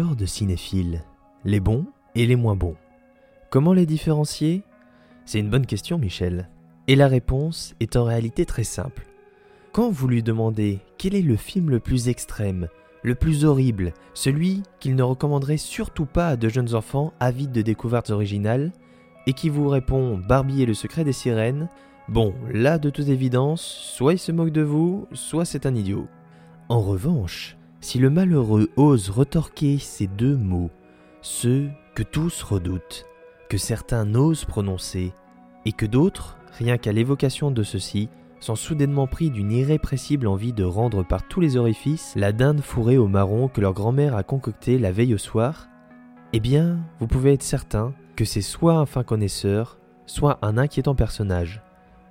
de cinéphiles, les bons et les moins bons. Comment les différencier? C'est une bonne question, Michel. Et la réponse est en réalité très simple. Quand vous lui demandez quel est le film le plus extrême, le plus horrible, celui qu'il ne recommanderait surtout pas à de jeunes enfants avides de découvertes originales, et qui vous répond Barbie et le secret des sirènes, bon, là de toute évidence, soit il se moque de vous, soit c'est un idiot. En revanche, si le malheureux ose retorquer ces deux mots, ceux que tous redoutent, que certains n'osent prononcer, et que d'autres, rien qu'à l'évocation de ceux-ci, sont soudainement pris d'une irrépressible envie de rendre par tous les orifices la dinde fourrée au marron que leur grand-mère a concoctée la veille au soir, eh bien, vous pouvez être certain que c'est soit un fin connaisseur, soit un inquiétant personnage,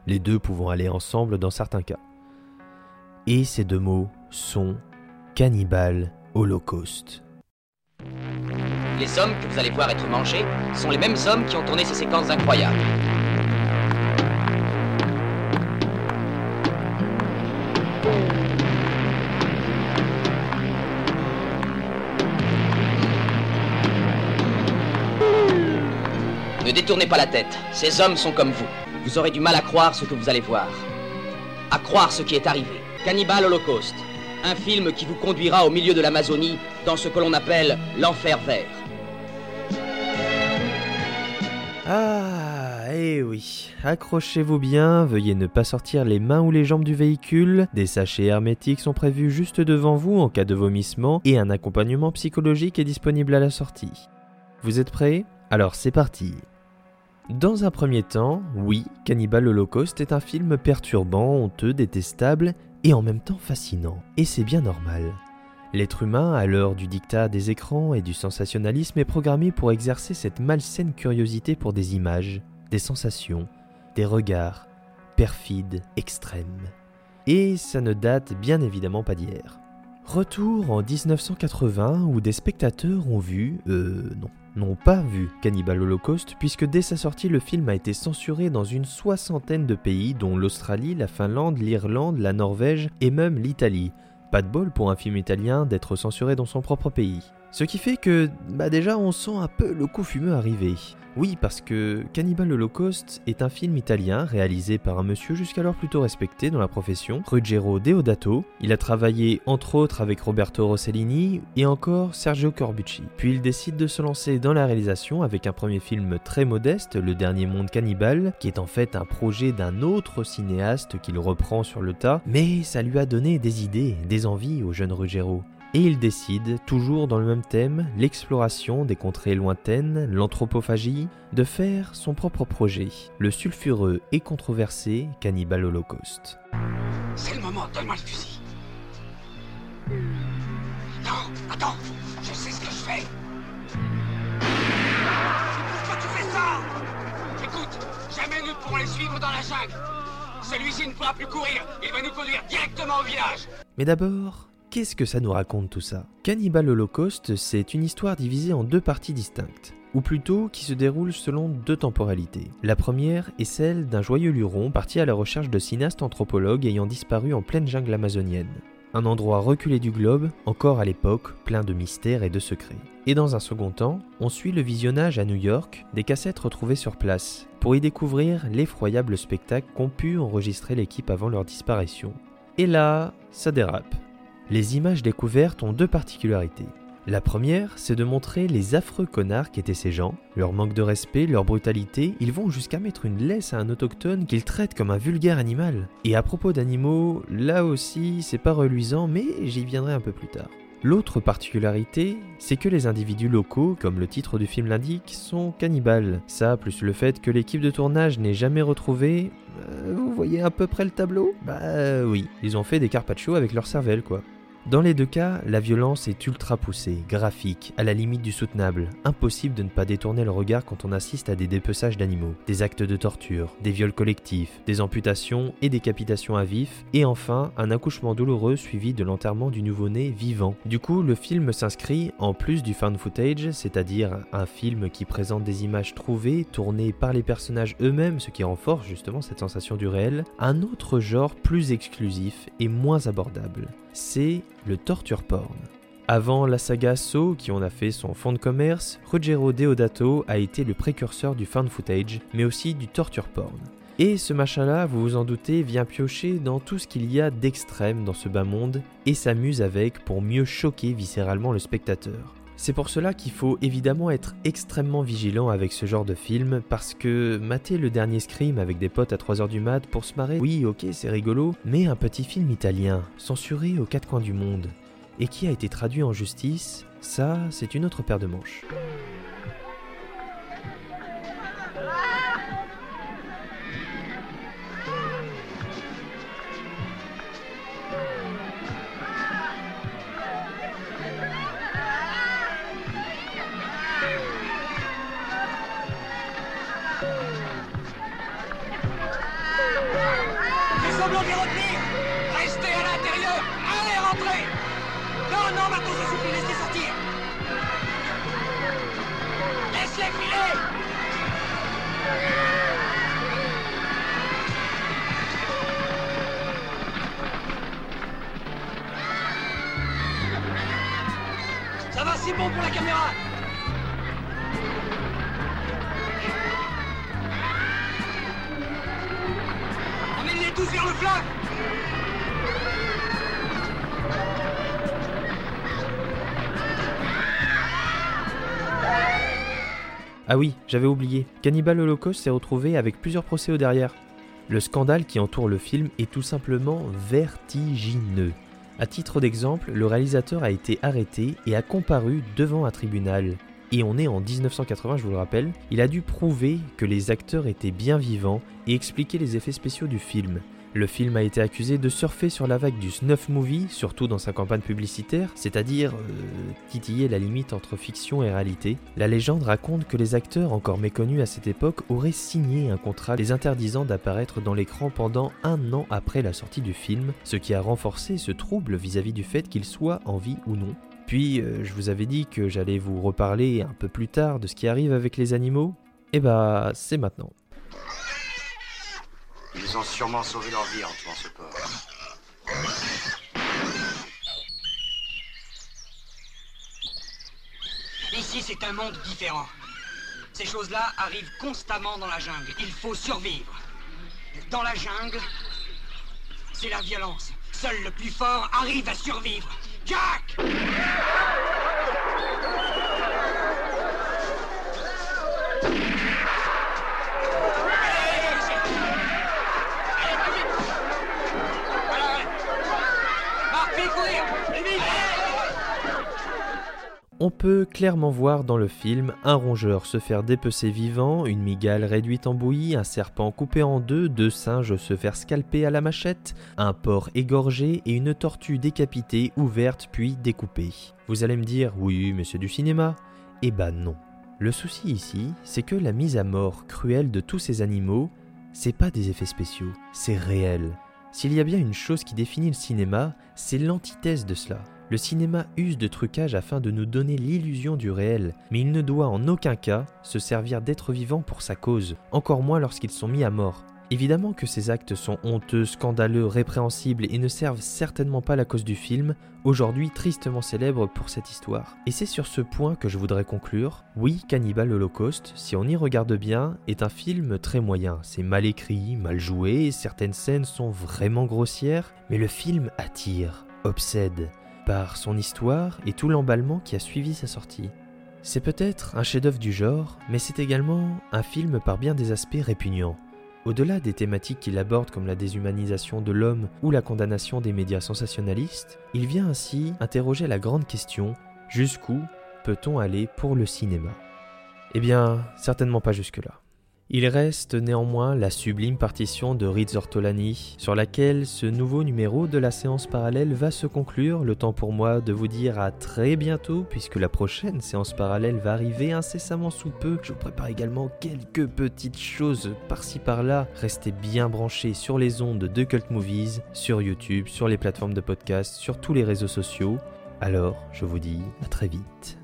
les deux pouvant aller ensemble dans certains cas. Et ces deux mots sont cannibale holocauste. Les hommes que vous allez voir être mangés sont les mêmes hommes qui ont tourné ces séquences incroyables. Ne détournez pas la tête, ces hommes sont comme vous. Vous aurez du mal à croire ce que vous allez voir. À croire ce qui est arrivé. Cannibal Holocauste, un film qui vous conduira au milieu de l'Amazonie dans ce que l'on appelle l'enfer vert. Ah, eh oui. Accrochez-vous bien, veuillez ne pas sortir les mains ou les jambes du véhicule. Des sachets hermétiques sont prévus juste devant vous en cas de vomissement et un accompagnement psychologique est disponible à la sortie. Vous êtes prêts? Alors c'est parti. Dans un premier temps, oui, Cannibal Holocaust est un film perturbant, honteux, détestable et en même temps fascinant. Et c'est bien normal. L'être humain, à l'heure du dictat des écrans et du sensationnalisme, est programmé pour exercer cette malsaine curiosité pour des images, des sensations, des regards, perfides, extrêmes. Et ça ne date bien évidemment pas d'hier. Retour en 1980 où des spectateurs ont vu, euh non, n'ont pas vu Cannibal Holocaust puisque dès sa sortie le film a été censuré dans une soixantaine de pays dont l'Australie, la Finlande, l'Irlande, la Norvège et même l'Italie. Pas de bol pour un film italien d'être censuré dans son propre pays. Ce qui fait que, bah déjà, on sent un peu le coup fumeux arriver. Oui, parce que Cannibal Holocaust est un film italien réalisé par un monsieur jusqu'alors plutôt respecté dans la profession, Ruggero Deodato. Il a travaillé entre autres avec Roberto Rossellini et encore Sergio Corbucci. Puis il décide de se lancer dans la réalisation avec un premier film très modeste, Le Dernier Monde Cannibal, qui est en fait un projet d'un autre cinéaste qu'il reprend sur le tas, mais ça lui a donné des idées, des envies au jeune Ruggero. Et il décide, toujours dans le même thème, l'exploration des contrées lointaines, l'anthropophagie, de faire son propre projet, le sulfureux et controversé Cannibal Holocaust. C'est le moment, donne-moi le fusil. Non, attends, je sais ce que je fais. Pourquoi tu fais ça? Écoute, jamais nous ne pourrons les suivre dans la jungle. Celui-ci ne pourra plus courir, il va nous conduire directement au village. Mais d'abord, qu'est-ce que ça nous raconte tout ça? Cannibal Holocaust, c'est une histoire divisée en deux parties distinctes ou plutôt qui se déroule selon deux temporalités. La première est celle d'un joyeux luron parti à la recherche de cinéastes anthropologues ayant disparu en pleine jungle amazonienne. Un endroit reculé du globe, encore à l'époque plein de mystères et de secrets. Et dans un second temps, on suit le visionnage à New York des cassettes retrouvées sur place, pour y découvrir l'effroyable spectacle qu'ont pu enregistrer l'équipe avant leur disparition. Et là, ça dérape. Les images découvertes ont deux particularités. La première, c'est de montrer les affreux connards qu'étaient ces gens, leur manque de respect, leur brutalité, ils vont jusqu'à mettre une laisse à un autochtone qu'ils traitent comme un vulgaire animal. Et à propos d'animaux, là aussi, c'est pas reluisant, mais j'y viendrai un peu plus tard. L'autre particularité, c'est que les individus locaux, comme le titre du film l'indique, sont cannibales. Ça, plus le fait que l'équipe de tournage n'est jamais retrouvée, euh, vous voyez à peu près le tableau? Bah oui, ils ont fait des carpaccio avec leur cervelle quoi. Dans les deux cas, la violence est ultra poussée, graphique, à la limite du soutenable. Impossible de ne pas détourner le regard quand on assiste à des dépeçages d'animaux, des actes de torture, des viols collectifs, des amputations et décapitations à vif, et enfin un accouchement douloureux suivi de l'enterrement du nouveau-né vivant. Du coup, le film s'inscrit, en plus du found footage, c'est-à-dire un film qui présente des images trouvées, tournées par les personnages eux-mêmes, ce qui renforce justement cette sensation du réel, un autre genre plus exclusif et moins abordable c'est le torture porn. Avant la saga Saw, qui en a fait son fond de commerce, Ruggero Deodato a été le précurseur du found footage, mais aussi du torture porn. Et ce machin-là, vous vous en doutez, vient piocher dans tout ce qu'il y a d'extrême dans ce bas monde et s'amuse avec pour mieux choquer viscéralement le spectateur. C'est pour cela qu'il faut évidemment être extrêmement vigilant avec ce genre de film, parce que mater le dernier Scream avec des potes à 3h du mat pour se marrer, oui ok c'est rigolo, mais un petit film italien, censuré aux quatre coins du monde, et qui a été traduit en justice, ça c'est une autre paire de manches. Non, suffit, laissez sortir. Laisse-les filer. Ça va, c'est bon pour la caméra. Emmène-les tous vers le flanc Ah oui, j'avais oublié, Cannibal Holocaust s'est retrouvé avec plusieurs procès au derrière. Le scandale qui entoure le film est tout simplement vertigineux. À titre d'exemple, le réalisateur a été arrêté et a comparu devant un tribunal. Et on est en 1980, je vous le rappelle, il a dû prouver que les acteurs étaient bien vivants et expliquer les effets spéciaux du film. Le film a été accusé de surfer sur la vague du snuff movie, surtout dans sa campagne publicitaire, c'est-à-dire euh, titiller la limite entre fiction et réalité. La légende raconte que les acteurs encore méconnus à cette époque auraient signé un contrat les interdisant d'apparaître dans l'écran pendant un an après la sortie du film, ce qui a renforcé ce trouble vis-à-vis du fait qu'ils soient en vie ou non. Puis, euh, je vous avais dit que j'allais vous reparler un peu plus tard de ce qui arrive avec les animaux. Et bah, c'est maintenant. Ils ont sûrement sauvé leur vie en tuant ce porc. Ici, c'est un monde différent. Ces choses-là arrivent constamment dans la jungle. Il faut survivre. Dans la jungle, c'est la violence. Seul le plus fort arrive à survivre. Jack On peut clairement voir dans le film un rongeur se faire dépecer vivant, une migale réduite en bouillie, un serpent coupé en deux, deux singes se faire scalper à la machette, un porc égorgé et une tortue décapitée, ouverte puis découpée. Vous allez me dire, oui, mais c'est du cinéma Eh ben non. Le souci ici, c'est que la mise à mort cruelle de tous ces animaux, c'est pas des effets spéciaux, c'est réel. S'il y a bien une chose qui définit le cinéma, c'est l'antithèse de cela. Le cinéma use de trucage afin de nous donner l'illusion du réel, mais il ne doit en aucun cas se servir d'être vivant pour sa cause, encore moins lorsqu'ils sont mis à mort. Évidemment que ces actes sont honteux, scandaleux, répréhensibles et ne servent certainement pas la cause du film, aujourd'hui tristement célèbre pour cette histoire. Et c'est sur ce point que je voudrais conclure. Oui, Cannibal Holocaust, si on y regarde bien, est un film très moyen. C'est mal écrit, mal joué, certaines scènes sont vraiment grossières, mais le film attire, obsède par son histoire et tout l'emballement qui a suivi sa sortie. C'est peut-être un chef-d'œuvre du genre, mais c'est également un film par bien des aspects répugnants. Au-delà des thématiques qu'il aborde comme la déshumanisation de l'homme ou la condamnation des médias sensationnalistes, il vient ainsi interroger la grande question jusqu'où peut-on aller pour le cinéma? Eh bien, certainement pas jusque-là. Il reste néanmoins la sublime partition de Riz Ortolani, sur laquelle ce nouveau numéro de la séance parallèle va se conclure. Le temps pour moi de vous dire à très bientôt, puisque la prochaine séance parallèle va arriver incessamment sous peu. Je vous prépare également quelques petites choses par-ci par-là. Restez bien branchés sur les ondes de Cult Movies, sur YouTube, sur les plateformes de podcast, sur tous les réseaux sociaux. Alors, je vous dis à très vite.